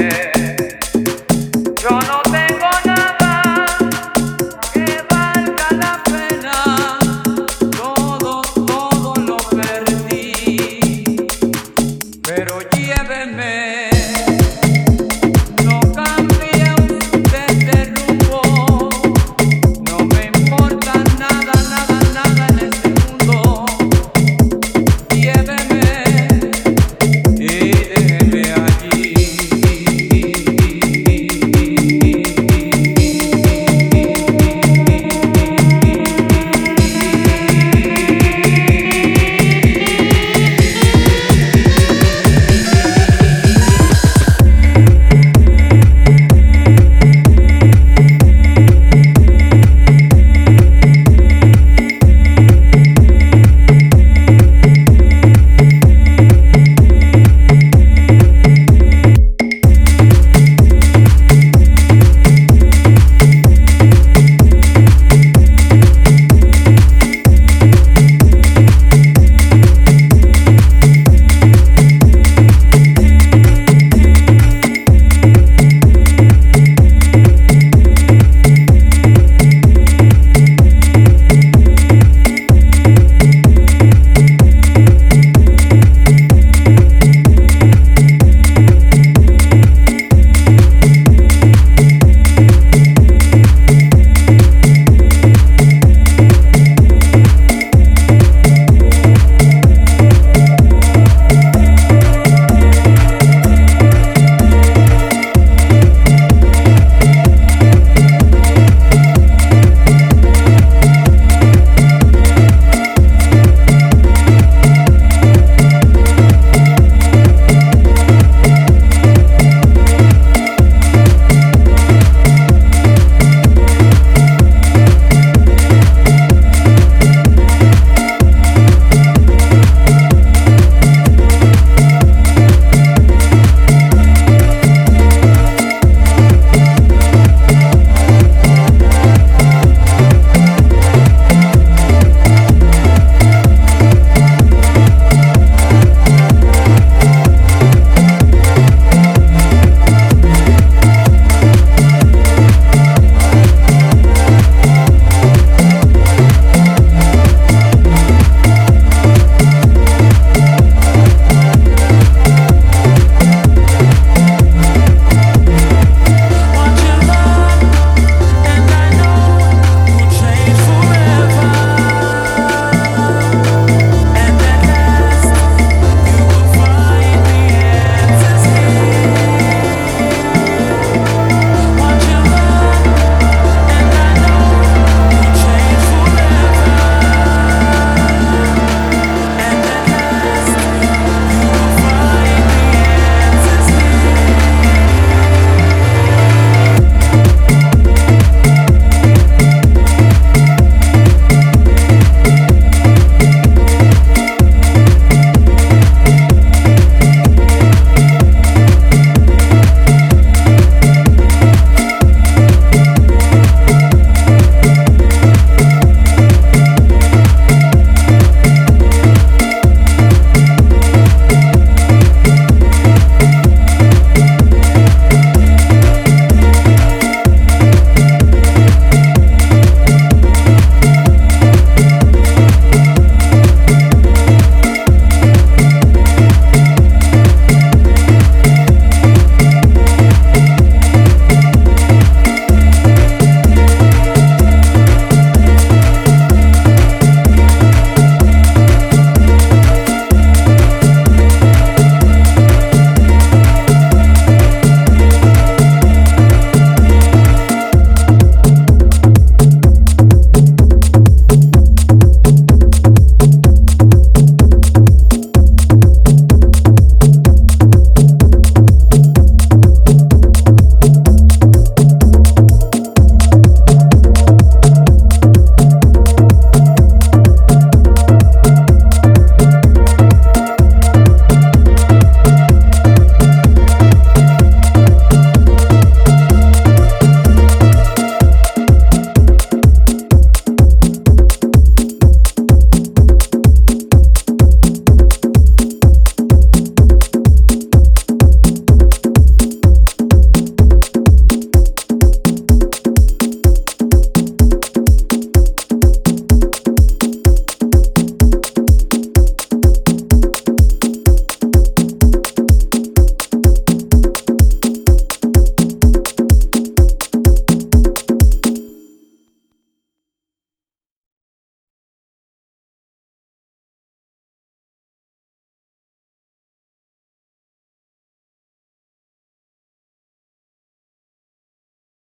yeah.